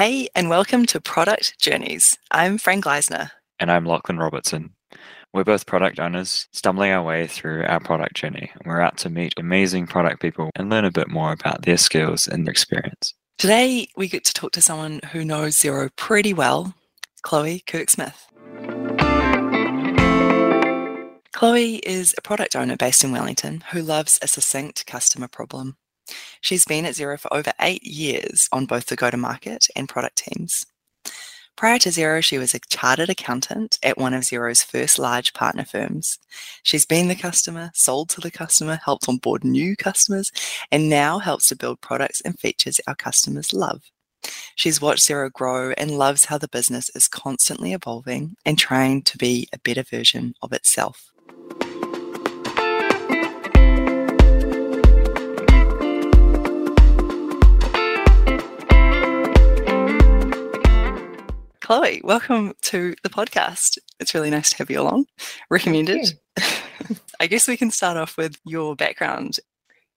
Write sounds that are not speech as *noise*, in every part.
Hey, and welcome to Product Journeys. I'm Fran Gleisner. And I'm Lauchlan Robertson. We're both product owners stumbling our way through our product journey. We're out to meet amazing product people and learn a bit more about their skills and their experience. Today, we get to talk to someone who knows Xero pretty well, Chloe Kyrke-Smith. Chloe is a product owner based in Wellington who loves a succinct customer problem. She's been at Xero for over eight years on both the go to market and product teams. Prior to Xero, she was a chartered accountant at one of Xero's first large partner firms. She's been the customer, sold to the customer, helped onboard new customers, and now helps to build products and features our customers love. She's watched Xero grow and loves how the business is constantly evolving and trying to be a better version of itself. Chloe, welcome to the podcast. It's really nice to have you along. Recommended. *laughs* I guess we can start off with your background.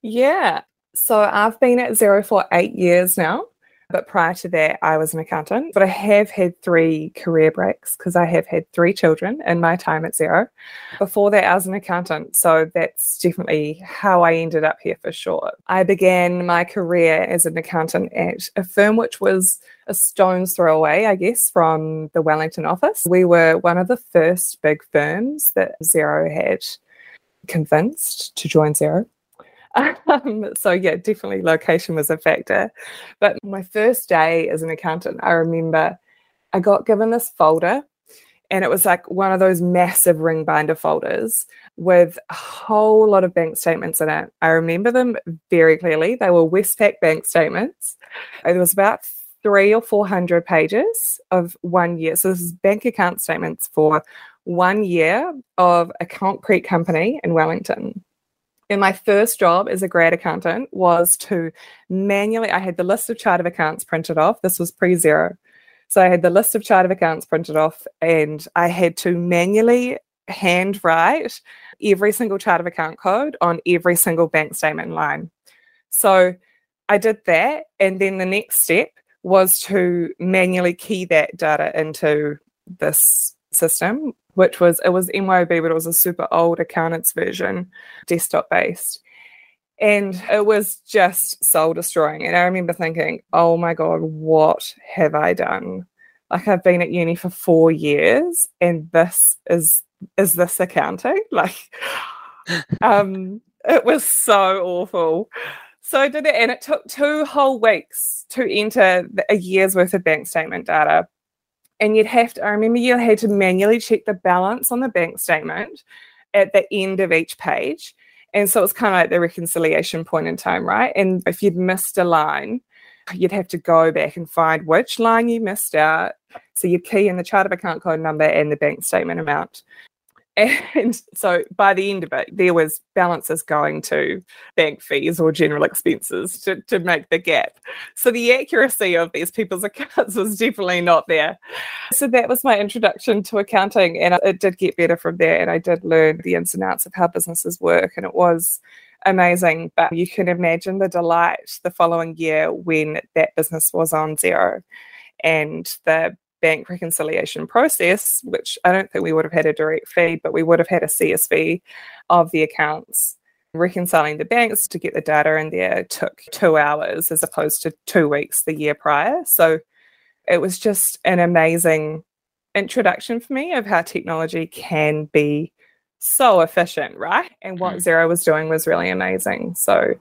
Yeah. So I've been at Xero for eight years now. But prior to that, I was an accountant. But I have had three career breaks because I have had three children in my time at Xero. Before that, I was an accountant. So that's definitely how I ended up here for sure. I began my career as an accountant at a firm which was a stone's throw away, I guess, from the Wellington office. We were one of the first big firms that Xero had convinced to join Xero. Um, so yeah, definitely location was a factor. But my first day as an accountant, I remember I got given this folder and it was like one of those massive ring binder folders with a whole lot of bank statements in it. I remember them very clearly. They were Westpac bank statements. It was about three or four hundred pages of one year. So this is bank account statements for one year of a concrete company in Wellington. And my first job as a grad accountant was to manually, I had the list of chart of accounts printed off. This was pre-Xero So I had the list of chart of accounts printed off, and I had to manually handwrite every single chart of account code on every single bank statement line. So I did that. And then the next step was to manually key that data into this system which was it was MYOB, but it was a super old accountant's version, desktop based. And it was just soul destroying. And I remember thinking, oh my God, what have I done? Like I've been at uni for four years and this is is this accounting? *laughs* Like um it was so awful. So I did it and it took two whole weeks to enter a year's worth of bank statement data and you'd have to, I remember you had to manually check the balance on the bank statement at the end of each page. And so it's kind of like the reconciliation point in time, right? And if you'd missed a line, you'd have to go back and find which line you missed out. So you'd key in the chart of account code number and the bank statement amount. And so by the end of it, there was balances going to bank fees or general expenses to, to make the gap. So the accuracy of these people's *laughs* accounts was definitely not there. So that was my introduction to accounting. And it did get better from there. And I did learn the ins and outs of how businesses work. And it was amazing. But you can imagine the delight the following year when that business was on Xero and the bank reconciliation process, which I don't think we would have had a direct feed, but we would have had a CSV of the accounts. Reconciling the banks to get the data in there took two hours as opposed to two weeks the year prior. So it was just an amazing introduction for me of how technology can be so efficient, right? And what mm. Xero was doing was really amazing. So,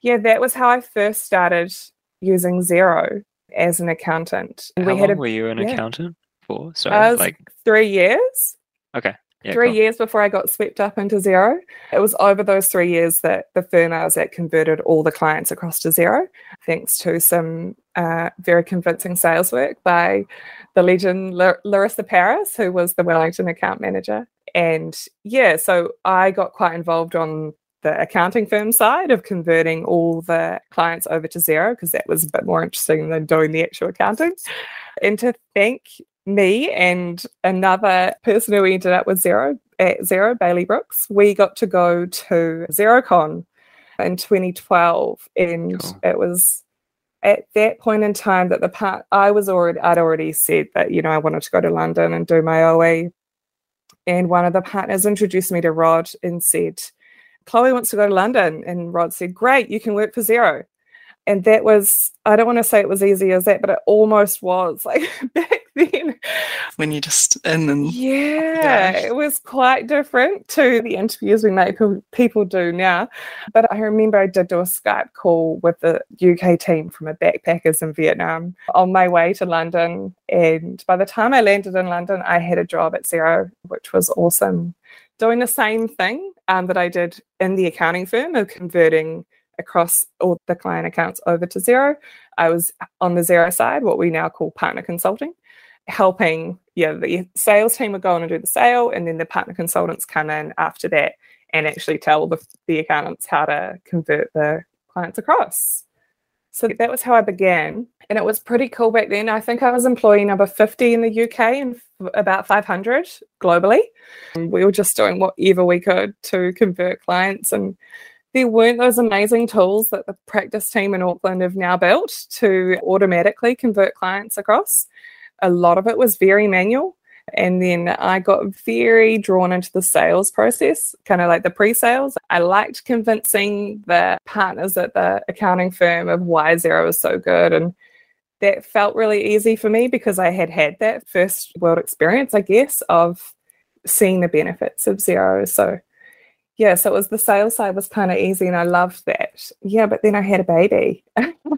yeah, that was how I first started using Xero as an accountant. How we had a, were you an yeah. accountant for? So like three years. Okay. Yeah, three cool. years before I got swept up into Xero. It was over those three years that the firm I was at converted all the clients across to Xero, thanks to some uh, very convincing sales work by the legend Larissa Paris, who was the Wellington account manager. And yeah, so I got quite involved on the accounting firm side of converting all the clients over to Xero because that was a bit more interesting than doing the actual accounting. And to thank me and another person who ended up with Xero at Xero, Bailey Brooks, we got to go to XeroCon in 2012 and cool. it was at that point in time that the part I was already I'd already said that you know I wanted to go to London and do my OE, and one of the partners introduced me to Rod and said, "Chloe wants to go to London," and Rod said, "Great, you can work for Xero." And that was I don't want to say it was easy as that, but it almost was *laughs* like back then. When you just and then yeah, it was quite different to the interviews we make people do now. But I remember I did do a Skype call with the UK team from a backpackers in Vietnam on my way to London. And by the time I landed in London, I had a job at Xero, which was awesome. Doing the same thing um, that I did in the accounting firm of converting across all the client accounts over to Xero. I was on the Xero side, what we now call partner consulting helping yeah the sales team would go on and do the sale and then the partner consultants come in after that and actually tell the, the accountants how to convert the clients across so that was how i began and it was pretty cool back then i think i was employee number 50 in the uk and about 500 globally we were just doing whatever we could to convert clients and there weren't those amazing tools that the practice team in Auckland have now built to automatically convert clients across a lot of it was very manual. And then I got very drawn into the sales process, kind of like the pre sales. I liked convincing the partners at the accounting firm of why Xero was so good. And that felt really easy for me because I had had that first world experience, I guess, of seeing the benefits of Xero. So, yeah, so it was the sales side was kind of easy and I loved that. Yeah, but then I had a baby *laughs*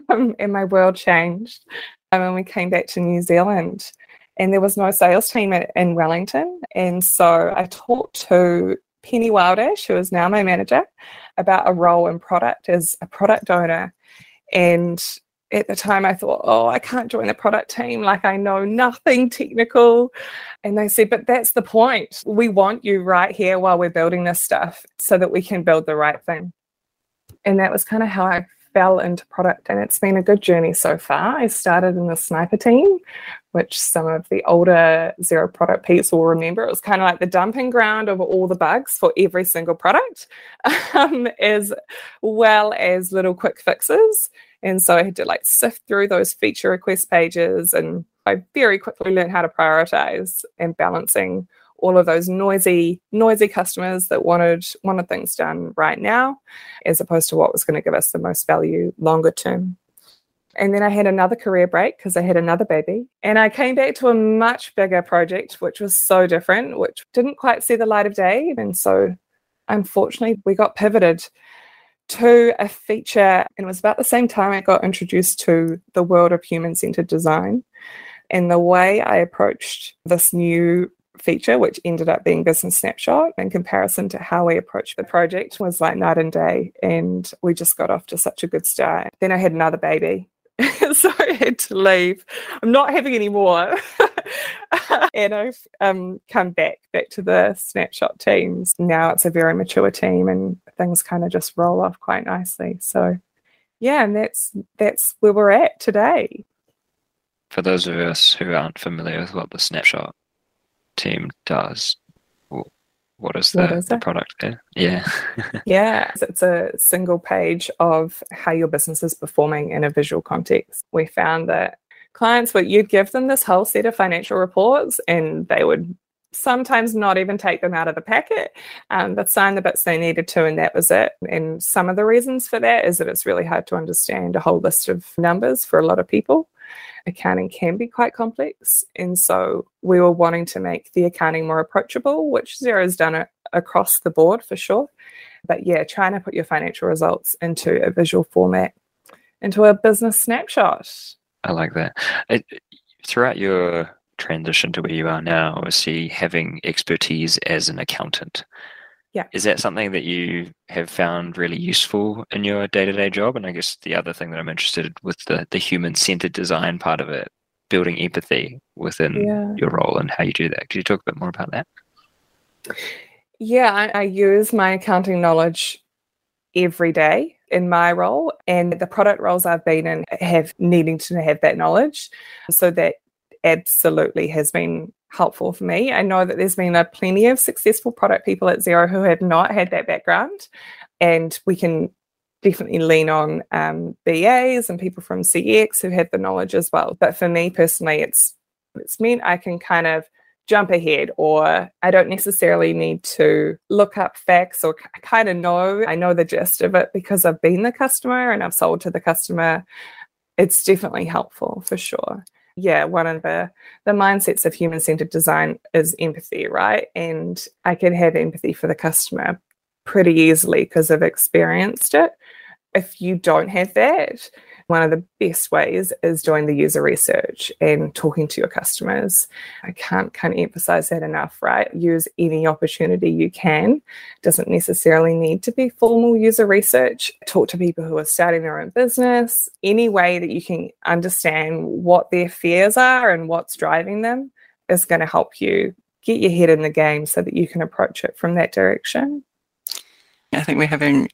um, and my world changed um, when we came back to New Zealand. And there was no sales team in Wellington. And so I talked to Penny Wildash, who is now my manager, about a role in product as a product owner. And at the time, I thought, oh, I can't join the product team. Like, I know nothing technical. And they said, but that's the point. We want you right here while we're building this stuff so that we can build the right thing. And that was kind of how I fell into product and it's been a good journey so far. I started in the sniper team, which some of the older Xero product peeps will remember. It was kind of like the dumping ground of all the bugs for every single product, *laughs* um, as well as little quick fixes. And so I had to like sift through those feature request pages and I very quickly learned how to prioritize and balancing all of those noisy, noisy customers that wanted wanted things done right now, as opposed to what was going to give us the most value longer term. And then I had another career break because I had another baby. And I came back to a much bigger project, which was so different, which didn't quite see the light of day. And so, unfortunately, we got pivoted to a feature. And it was about the same time I got introduced to the world of human centered design. And the way I approached this new feature, which ended up being Business Snapshot, in comparison to how we approached the project, was like night and day. And we just got off to such a good start. Then I had another baby. *laughs* so I had to leave. I'm not having any more. *laughs* and I've um, come back back to the snapshot teams. Now it's a very mature team and things kind of just roll off quite nicely. So yeah, and that's that's where we're at today. For those of us who aren't familiar with what the snapshot team does. What is the, what is the product there? Yeah. *laughs* yeah. It's a single page of how your business is performing in a visual context. We found that clients would you'd give them this whole set of financial reports and they would sometimes not even take them out of the packet, um, but sign the bits they needed to, and that was it. And some of the reasons for that is that it's really hard to understand a whole list of numbers for a lot of people accounting can be quite complex. And so we were wanting to make the accounting more approachable, which Xero's done it across the board for sure. But yeah, trying to put your financial results into a visual format, into a business snapshot. I like that. It, throughout your transition to where you are now, obviously having expertise as an accountant yeah. Is that something that you have found really useful in your day to day job? And I guess the other thing that I'm interested with the, the human centered design part of it, building empathy within yeah. your role and how you do that. Could you talk a bit more about that? Yeah, I, I use my accounting knowledge every day in my role and the product roles I've been in have needing to have that knowledge. So that absolutely has been helpful for me. I know that there's been a plenty of successful product people at Xero who have not had that background, and we can definitely lean on um, BAs and people from CX who have the knowledge as well. But for me personally, it's it's meant I can kind of jump ahead or I don't necessarily need to look up facts or I kind of know I know the gist of it because I've been the customer and I've sold to the customer. It's definitely helpful for sure. Yeah, one of the the mindsets of human centered design is empathy, right? And I can have empathy for the customer pretty easily because I've experienced it. If you don't have that, one of the best ways is doing the user research and talking to your customers. I can't kind of emphasize that enough, right? Use any opportunity you can. Doesn't necessarily need to be formal user research. Talk to people who are starting their own business. Any way that you can understand what their fears are and what's driving them is going to help you get your head in the game so that you can approach it from that direction. I think we're having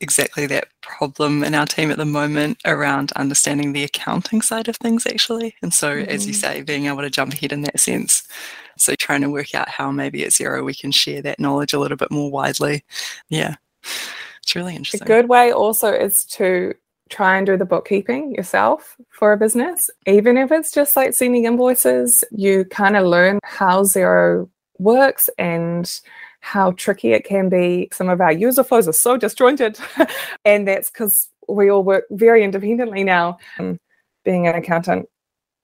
exactly that problem in our team at the moment around understanding the accounting side of things actually. And so mm-hmm. as you mm-hmm. say being able to jump ahead in that sense. So trying to work out how maybe at Xero we can share that knowledge a little bit more widely. Yeah. It's really interesting. a good way also is to try and do the bookkeeping yourself for a business. Even if it's just like sending invoices you kind of learn how Xero works and how tricky it can be. Some of our user flows are so disjointed, *laughs* and that's because we all work very independently now. Um, being an accountant,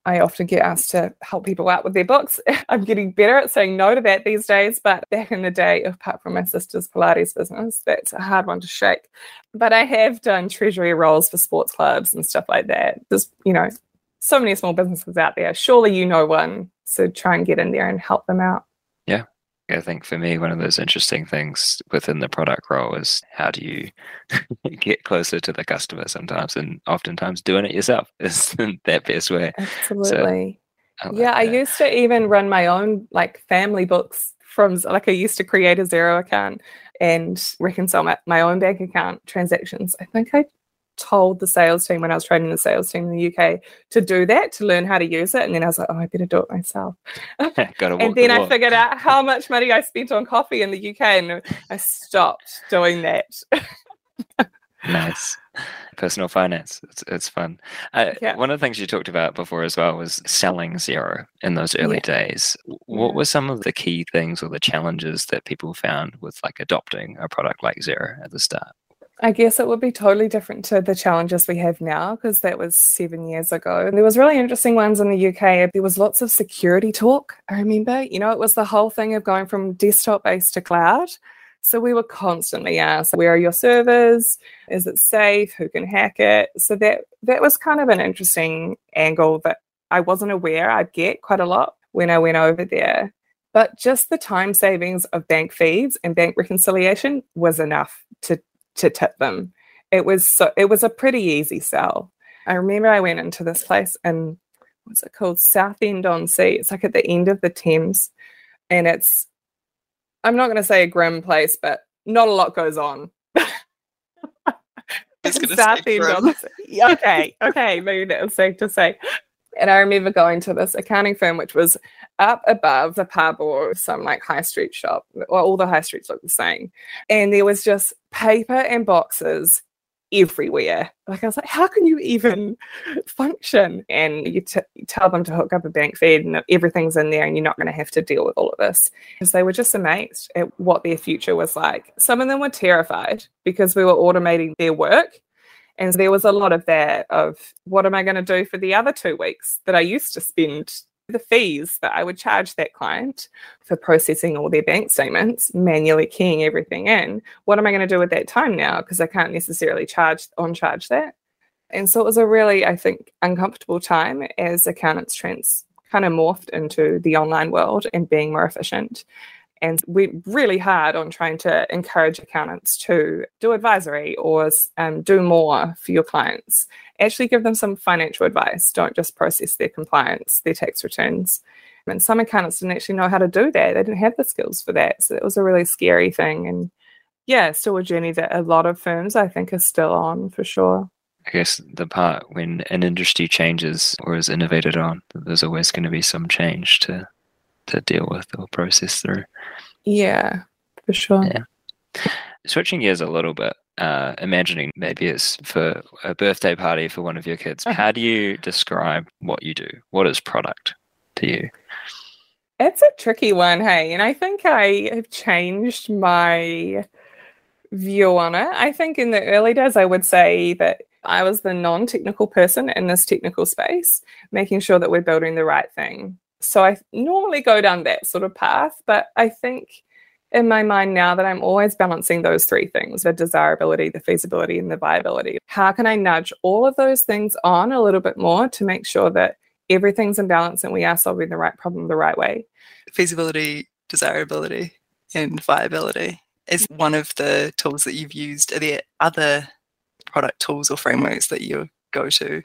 I often get asked to help people out with their books. *laughs* I'm getting better at saying no to that these days, but back in the day, apart from my sister's Pilates business, that's a hard one to shake. But I have done treasury roles for sports clubs and stuff like that. There's, you know, so many small businesses out there. Surely you know one. So try and get in there and help them out. I think for me, one of those interesting things within the product role is how do you *laughs* get closer to the customer sometimes, and oftentimes doing it yourself *laughs* is that best way. Absolutely. So, I like yeah, that. I used to even run my own like family books from like I used to create a Xero account and reconcile my, my own bank account transactions. I think I told the sales team when I was training the sales team in the UK to do that to learn how to use it. And then I was like, oh, I better do it myself. *laughs* *laughs* and then the I figured out *laughs* how much money I spent on coffee in the UK and I stopped doing that. nice. Personal finance. It's, it's fun. Uh, yeah. One of the things you talked about before as well was selling Xero in those early yeah. days. What were some of the key things or the challenges that people found with like adopting a product like Xero at the start? I guess it would be totally different to the challenges we have now because that was seven years ago. And there was really interesting ones in the UK. There was lots of security talk. I remember, you know, it was the whole thing of going from desktop based to cloud. So we were constantly asked, where are your servers? Is it safe? Who can hack it? So that that was kind of an interesting angle that I wasn't aware I'd get quite a lot when I went over there. But just the time savings of bank feeds and bank reconciliation was enough to to tip them. It was so it was a pretty easy sell. I remember I went into this place and what's it called? Southend on Sea. It's like at the end of the Thames. And it's I'm not gonna say a grim place, but not a lot goes on. *laughs* *laughs* Southend on Sea. Okay, okay, maybe that's safe to say. And I remember going to this accounting firm, which was up above the pub or some like high street shop. Well, all the high streets look the same. And there was just paper and boxes everywhere. Like I was like, how can you even function? And you, t- you, tell them to hook up a bank feed and everything's in there and you're not going to have to deal with all of this. Because they were just amazed at what their future was like. Some of them were terrified because we were automating their work and there was a lot of that of what am I going to do for the other two weeks that I used to spend the fees that I would charge that client for processing all their bank statements, manually keying everything in. What am I going to do with that time now? Because I can't necessarily charge on charge that. And so it was a really, I think, uncomfortable time as accountants trends kind of morphed into the online world and being more efficient. And we're really hard on trying to encourage accountants to do advisory or um, do more for your clients. Actually, give them some financial advice. Don't just process their compliance, their tax returns. And some accountants didn't actually know how to do that. They didn't have the skills for that. So it was a really scary thing. And yeah, still a journey that a lot of firms, I think, are still on for sure. I guess the part when an industry changes or is innovated on, there's always going to be some change to to deal with or process through. Yeah, for sure. Yeah. Switching gears a little bit, uh, imagining maybe it's for a birthday party for one of your kids. How do you describe what you do? What is product to you? It's a tricky one, hey. And I think I have changed my view on it. I think in the early days, I would say that I was the non technical person in this technical space, making sure that we're building the right thing. So I normally go down that sort of path. But I think in my mind now that I'm always balancing those three things the desirability, the feasibility, and the viability. How can I nudge all of those things on a little bit more to make sure that everything's in balance and we are solving the right problem the right way? Feasibility, desirability, and viability is one of the tools that you've used. Are there other product tools or frameworks that you go to?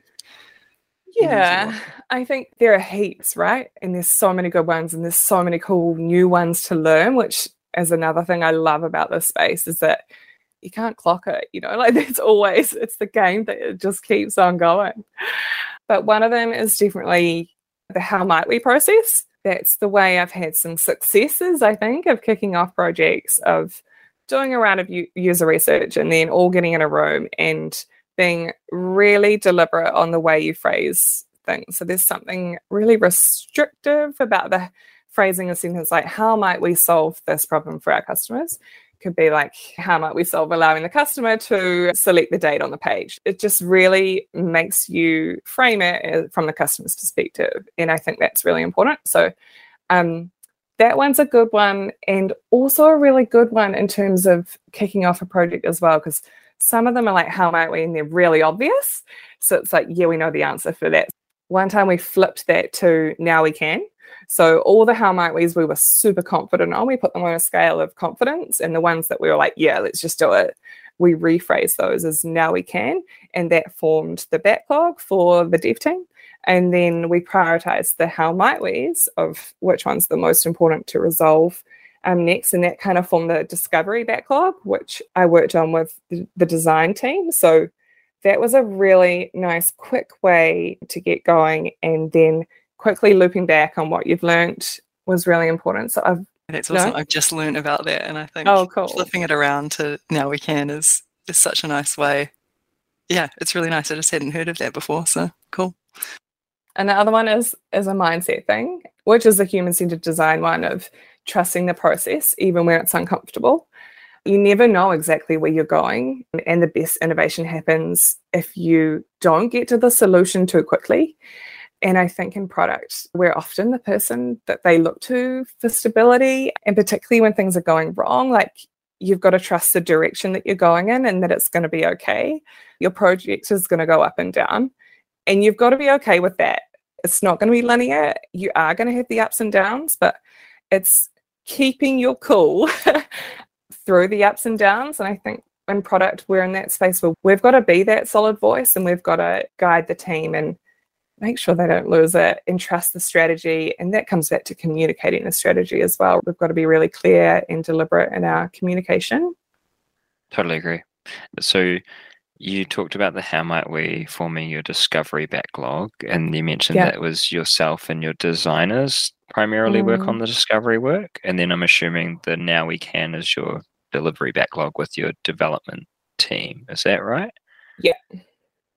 Yeah, I think there are heaps, right? And there's so many good ones, and there's so many cool new ones to learn, which is another thing I love about this space is that you can't clock it, you know, *laughs* like it's always, it's the game that it just keeps on going. But one of them is definitely the how might we process. That's the way I've had some successes, I think, of kicking off projects, of doing a round of user research and then all getting in a room and being really deliberate on the way you phrase things. So there's something really restrictive about the phrasing a sentence like, How might we solve this problem for our customers? Could be like, How might we solve allowing the customer to select the date on the page? It just really makes you frame it from the customer's perspective. And I think that's really important. So, um, that one's a good one and also a really good one in terms of kicking off a project as well because some of them are like how might we and they're really obvious so it's like yeah we know the answer for that one time we flipped that to now we can so all the how might we's we were super confident on, we put them on a scale of confidence, and the ones that we were like, yeah, let's just do it. We rephrase those as now we can, and that formed the backlog for the dev team. And then we prioritized the how might we's of which one's the most important to resolve um, next, and that kind of formed the discovery backlog, which I worked on with the, design team. So that was a really nice, quick way to get going, and then quickly looping back on what you've learned was really important. So I've that's awesome. No? I've just learned about that, and I think oh, cool. flipping it around to now we can is is such a nice way. Yeah, it's really nice. I just hadn't heard of that before, so cool. And the other one is is a mindset thing, which is the human centered design one of trusting the process, even when it's uncomfortable. You never know exactly where you're going, and the best innovation happens if you don't get to the solution too quickly and I think in product, we're often the person that they look to for stability. And particularly when things are going wrong, like you've got to trust the direction that you're going in and that it's going to be okay. Your project is going to go up and down. And you've got to be okay with that. It's not going to be linear. You are going to have the ups and downs, but it's keeping your cool *laughs* through the ups and downs. And I think in product, we're in that space where we've got to be that solid voice and we've got to guide the team and make sure they don't lose it and trust the strategy. And that comes back to communicating the strategy as well. We've got to be really clear and deliberate in our communication. Totally agree. So you talked about the how might we forming your discovery backlog, and you mentioned yeah. that was yourself and your designers primarily mm. work on the discovery work. And then I'm assuming the now we can is your delivery backlog with your development team. Is that right? Yeah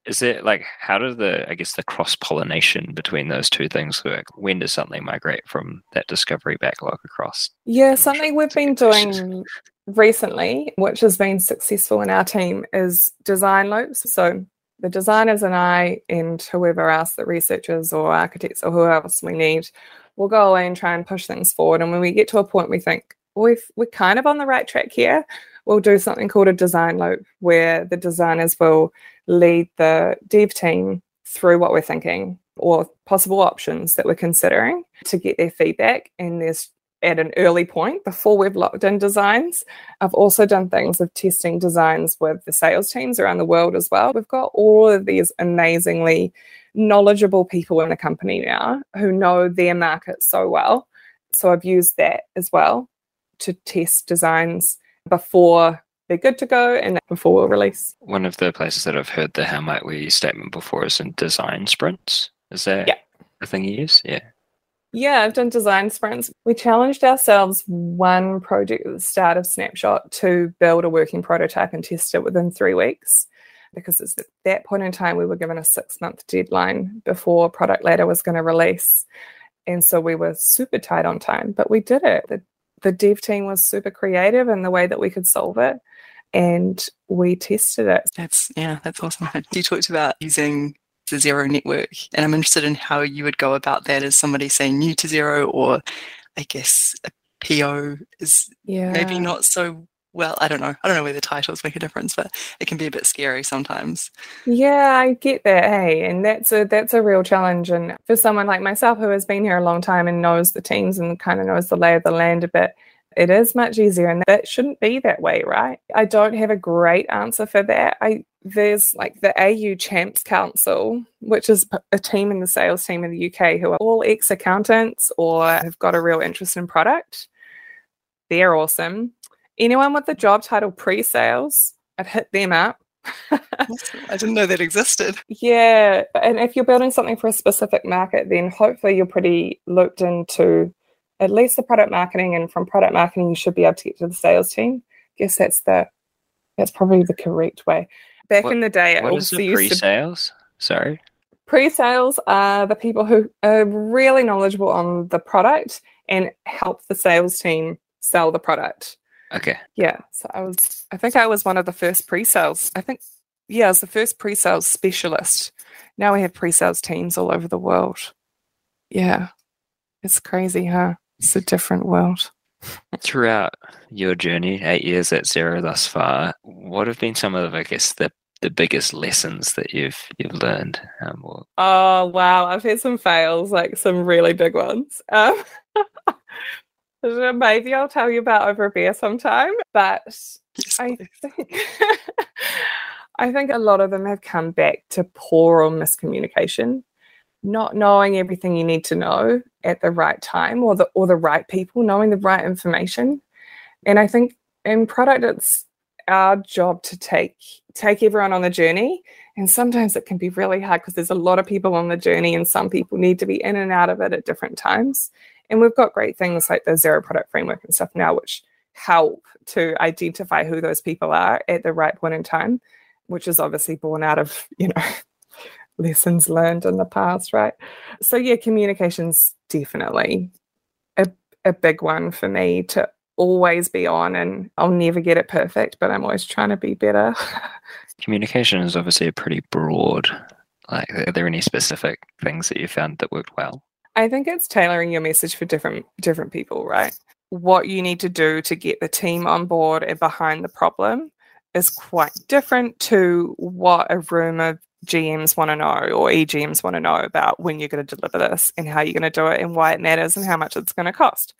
is it like how does the i guess the cross pollination between those two things work when does something migrate from that discovery backlog across yeah something we've been doing recently which has been successful in our team is design loops so the designers and i and whoever else the researchers or architects or whoever else we need will go away and try and push things forward and when we get to a point we think we've, we're kind of on the right track here we'll do something called a design loop where the designers will lead the dev team through what we're thinking or possible options that we're considering to get their feedback. And there's at an early point before we've locked in designs. I've also done things of testing designs with the sales teams around the world as well. We've got all of these amazingly knowledgeable people in the company now who know their market so well. So I've used that as well to test designs before they're good to go and before we'll release. One of the places that I've heard the how might we statement before is in design sprints. Is that yeah. the thing you use? Yeah. Yeah, I've done design sprints. We challenged ourselves one project at the start of Snapshot to build a working prototype and test it within three weeks. Because it's at that point in time, we were given a six month deadline before Product Ladder was going to release. And so we were super tight on time, but we did it. The, the dev team was super creative in the way that we could solve it. And we tested it. That's, yeah, that's awesome. *laughs* You talked about using the Xero network. And I'm interested in how you would go about that as somebody saying new to Xero or I guess a PO is yeah. maybe not so well. I don't know. I don't know whether titles make a difference, but it can be a bit scary sometimes. Yeah, I get that. Hey, and that's a that's a real challenge. And for someone like myself who has been here a long time and knows the teams and kind of knows the lay of the land a bit, it is much easier and that shouldn't be that way right i don't have a great answer for that i there's like the au champs council which is a team in the sales team in the uk who are all ex-accountants or have got a real interest in product they're awesome anyone with the job title pre-sales i've hit them up *laughs* I didn't know that existed. Yeah. And if you're building something for a specific market, then hopefully you're pretty looped into at least the product marketing, and from product marketing, you should be able to get to the sales team. I guess that's the that's probably the correct way. Back what, in the day, it is the pre-sales? Sorry. Pre-sales are the people who are really knowledgeable on the product and help the sales team sell the product. Okay. Yeah. So I was I think I was one of the first pre-sales. I think yeah, I was the first pre-sales specialist. Now we have pre-sales teams all over the world. Yeah. It's crazy, huh? It's a different world. Throughout your journey, eight years at Xero thus far, what have been some of, I guess, the the biggest lessons that you've you've learned? Um, or... Oh wow, I've had some fails, like some really big ones. Um, *laughs* maybe I'll tell you about over a beer sometime. But yes, I think *laughs* I think a lot of them have come back to poor or miscommunication not knowing everything you need to know at the right time or the or the right people knowing the right information. And i think in product it's our job to take take everyone on the journey. And sometimes it can be really hard because there's a lot of people on the journey and some people need to be in and out of it at different times. And we've got great things like the Xero product framework and stuff now which help to identify who those people are at the right point in time which is obviously born out of you know lessons learned in the past, right? So yeah, communication's definitely a, a big one for me to always be on and I'll never get it perfect, but I'm always trying to be better. *laughs* Communication is obviously a pretty broad. Like are there any specific things that you found that worked well? I think it's tailoring your message for different different people, right? What you need to do to get the team on board and behind the problem is quite different to what a room of GMs want to know or EGMs want to know about when you're going to deliver this and how you're going to do it and why it matters and how much it's going to cost.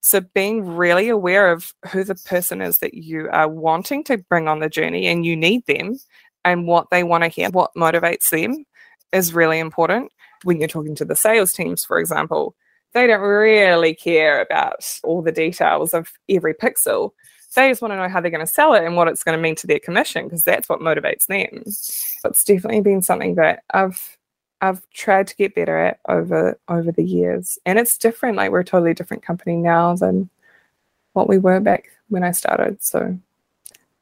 So, being really aware of who the person is that you are wanting to bring on the journey and you need them and what they want to hear, what motivates them is really important. When you're talking to the sales teams, for example, they don't really care about all the details of every pixel they just want to know how they're going to sell it and what it's going to mean to their commission because that's what motivates them. It's definitely been something that I've I've tried to get better at over over the years, and it's different. Like we're a totally different company now than what we were back when I started. So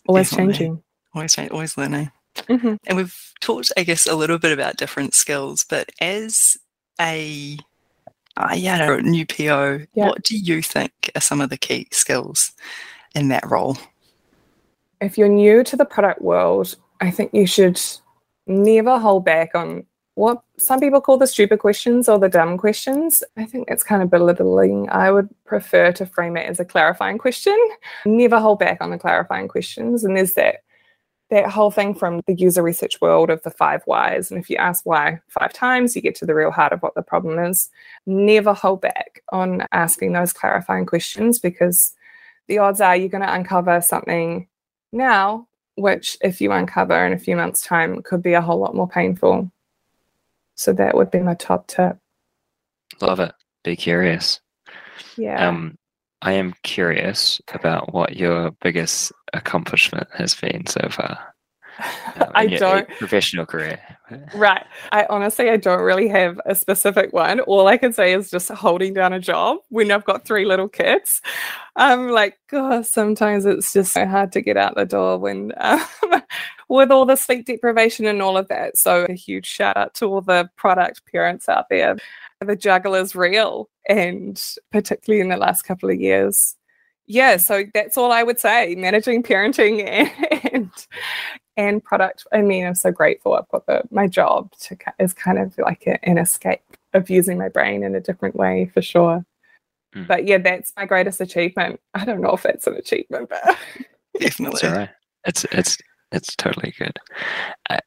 always definitely. changing, always always learning. Mm-hmm. And we've talked, I guess, a little bit about different skills, but as a uh, yeah, new PO, yeah. what do you think are some of the key skills in that role? If you're new to the product world, I think you should never hold back on what some people call the stupid questions or the dumb questions. I think that's kind of belittling. I would prefer to frame it as a clarifying question. Never hold back on the clarifying questions. And there's that that whole thing from the user research world of the five whys. And if you ask why five times, you get to the real heart of what the problem is. Never hold back on asking those clarifying questions because the odds are you're going to uncover something now, which if you uncover in a few months' time could be a whole lot more painful. So that would be my top tip. Love it. Be curious. Yeah. Um, I am curious about what your biggest accomplishment has been so far. Um, I don't professional career. right. I honestly I don't really have a specific one. All I can say is just holding down a job when I've got three little kids. I'm like, God, sometimes it's just so hard to get out the door when um, *laughs* with all the sleep deprivation and all of that. So a huge shout out to all the product parents out there. The juggle is real and particularly in the last couple of years yeah, so that's all I would say. Managing parenting *laughs* and and product. I mean, I'm so grateful. I've got the, my job to is kind of like a, an escape of using my brain in a different way for sure. Mm. But yeah, that's my greatest achievement. I don't know if it's an achievement, but *laughs* definitely, it's all right. It's it's it's totally good. Uh,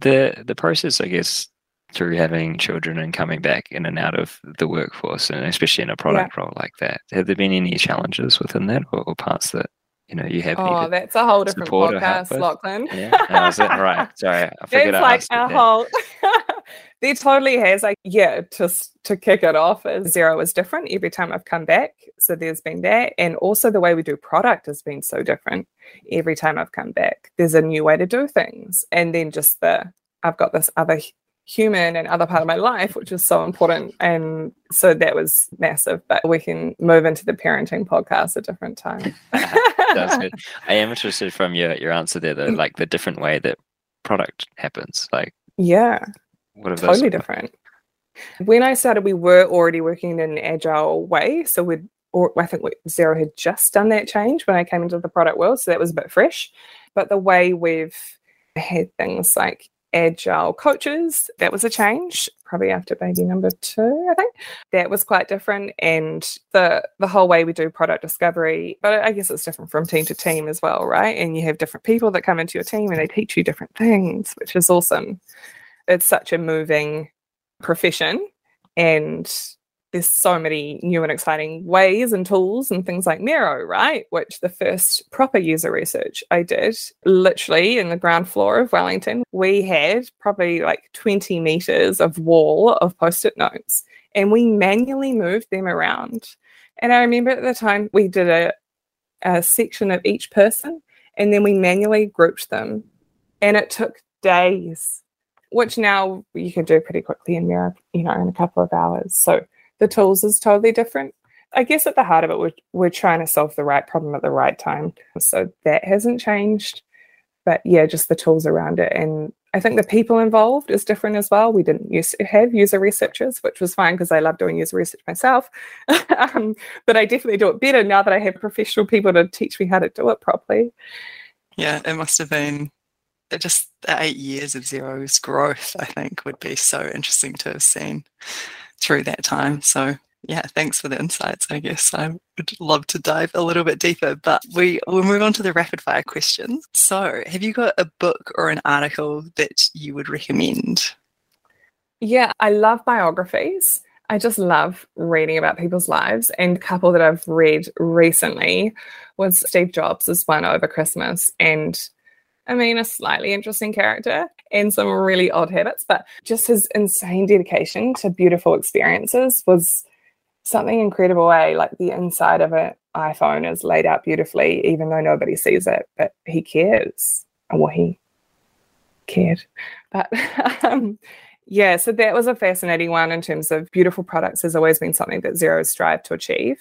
the the process, I guess, through having children and coming back in and out of the workforce, and especially in a product yeah. role like that, have there been any challenges within that, or, or parts that you know you have? Oh, that's a whole different podcast, Lauchlan. Yeah, oh, is it? right. *laughs* Sorry, I figured it's like a whole. *laughs* there totally has like yeah just to kick it off Xero is different every time i've come back so there's been that and also the way we do product has been so different every time i've come back there's a new way to do things and then just the i've got this other human and other part of my life, which is so important. And so that was massive. But we can move into the parenting podcast a different time. *laughs* That's good. *laughs* I am interested from your your answer there, though, mm. like the different way that product happens. Like, yeah, what are totally different. When I started, we were already working in an agile way. So we'd, or I think we, Xero had just done that change when I came into the product world. So that was a bit fresh. But the way we've had things like agile coaches. That was a change, probably after baby number two, I think. That was quite different. And the the whole way we do product discovery, but I guess it's different from team to team as well, right? And you have different people that come into your team and they teach you different things, which is awesome. It's such a moving profession. And there's so many new and exciting ways and tools and things like Miro, right? Which the first proper user research I did, literally in the ground floor of Wellington, we had probably like 20 meters of wall of post it notes and we manually moved them around. And I remember at the time we did a, a section of each person and then we manually grouped them. And it took days, which now you can do pretty quickly in Miro, you know, in a couple of hours. So the tools is totally different. I guess at the heart of it, we're, we're trying to solve the right problem at the right time. So that hasn't changed. But yeah, just the tools around it. And I think the people involved is different as well. We didn't used to have user researchers, which was fine because I love doing user research myself. *laughs* um, but I definitely do it better now that I have professional people to teach me how to do it properly. Yeah, it must have been just the eight years of Xero's growth, I think, would be so interesting to have seen through that time. So yeah, thanks for the insights. I guess I would love to dive a little bit deeper, but we will move on to the rapid fire questions. So, have you got a book or an article that you would recommend? Yeah, I love biographies. I just love reading about people's lives. And a couple that I've read recently was Steve Jobs' one over Christmas. And I mean, a slightly interesting character and some really odd habits, but just his insane dedication to beautiful experiences was something incredible. A like the inside of an iPhone is laid out beautifully, even though nobody sees it, but he cares. Well, he cared. But *laughs* um, yeah, so that was a fascinating one in terms of beautiful products has always been something that Xero strive to achieve.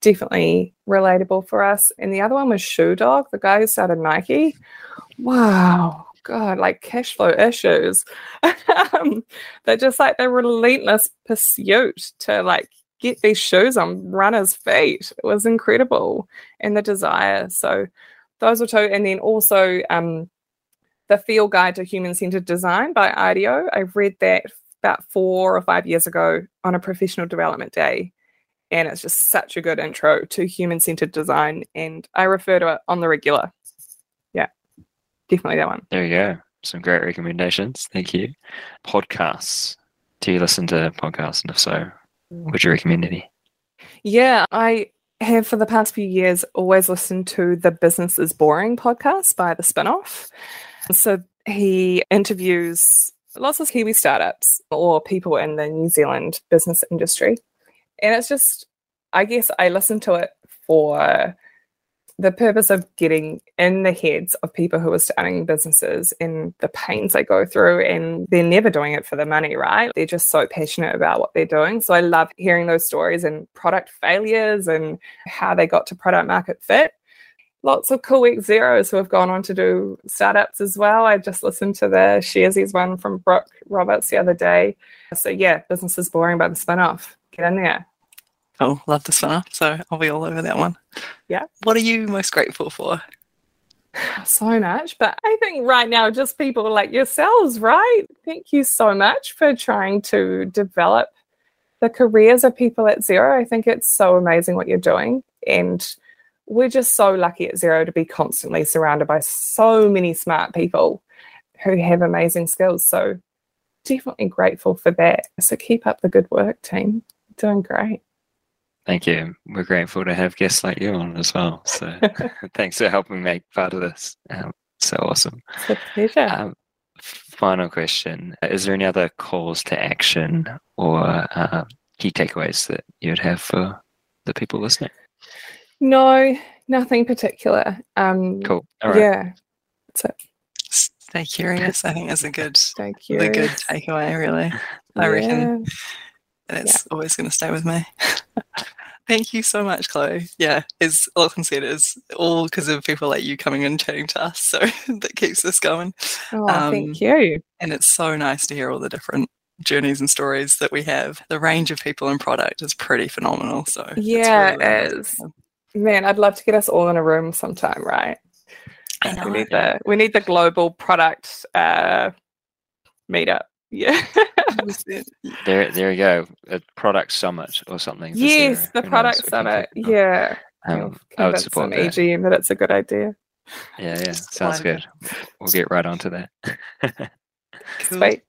Definitely relatable for us. And the other one was Shoe Dog, the guy who started Nike wow, God, like cash flow issues. *laughs* um, they're just like the relentless pursuit to like get these shoes on runners' feet. It was incredible. And the desire. So those were two. And then also um, the Field Guide to Human Centered Design by IDEO. I read that about four or five years ago on a professional development day. And it's just such a good intro to human centered design. And I refer to it on the regular definitely that one. There you go. Some great recommendations. Thank you. Podcasts. Do you listen to podcasts? And if so, would you recommend any? Yeah, I have for the past few years always listened to the Business is Boring podcast by The Spinoff. So he interviews lots of Kiwi startups or people in the New Zealand business industry. And it's just, I guess I listen to it for the purpose of getting in the heads of people who are starting businesses and the pains they go through and they're never doing it for the money right? They're just so passionate about what they're doing. So i love hearing those stories and product failures and how they got to product market fit. Lots of cool week zeros who have gone on to do startups as well. I just listened to the sharesies one from brooke roberts the other day. So yeah business is boring but the Spinoff get in there Oh, love the spinner. So I'll be all over that one. Yeah. What are you most grateful for? So much, but I think right now, just people like yourselves, right? Thank you so much for trying to develop the careers of people at Xero. I think it's so amazing what you're doing. And we're just so lucky at Xero to be constantly surrounded by so many smart people who have amazing skills. So definitely grateful for that. So keep up the good work, team. Doing great. Thank you. We're grateful to have guests like you on as well. So *laughs* *laughs* thanks for helping make part of this. Um, so awesome. It's a pleasure. Um, final question Is there any other calls to action or uh, key takeaways that you'd have for the people listening? No, nothing particular. Um, cool. Yeah. That's it. Stay curious. I think is a good, Stay curious. the good takeaway, really. I yeah. reckon it's yeah. always going to stay with me. *laughs* Thank you so much, Chloe. Yeah, as Lauchlan said, it's all because of people like you coming and chatting to us. So *laughs* that keeps us going. Oh, um, thank you. And it's so nice to hear all the different journeys and stories that we have. The range of people and product is pretty phenomenal. So yeah, really it is. Man, I'd love to get us all in a room sometime, right? I know. We need the we need the global product uh, meetup. Yeah. there, there you go. A product summit or something. Yes, the product summit. Yeah. Um, I would support that. EGM that it's a good idea. Yeah, yeah. Sounds good. We'll get right onto that. *laughs* Sweet.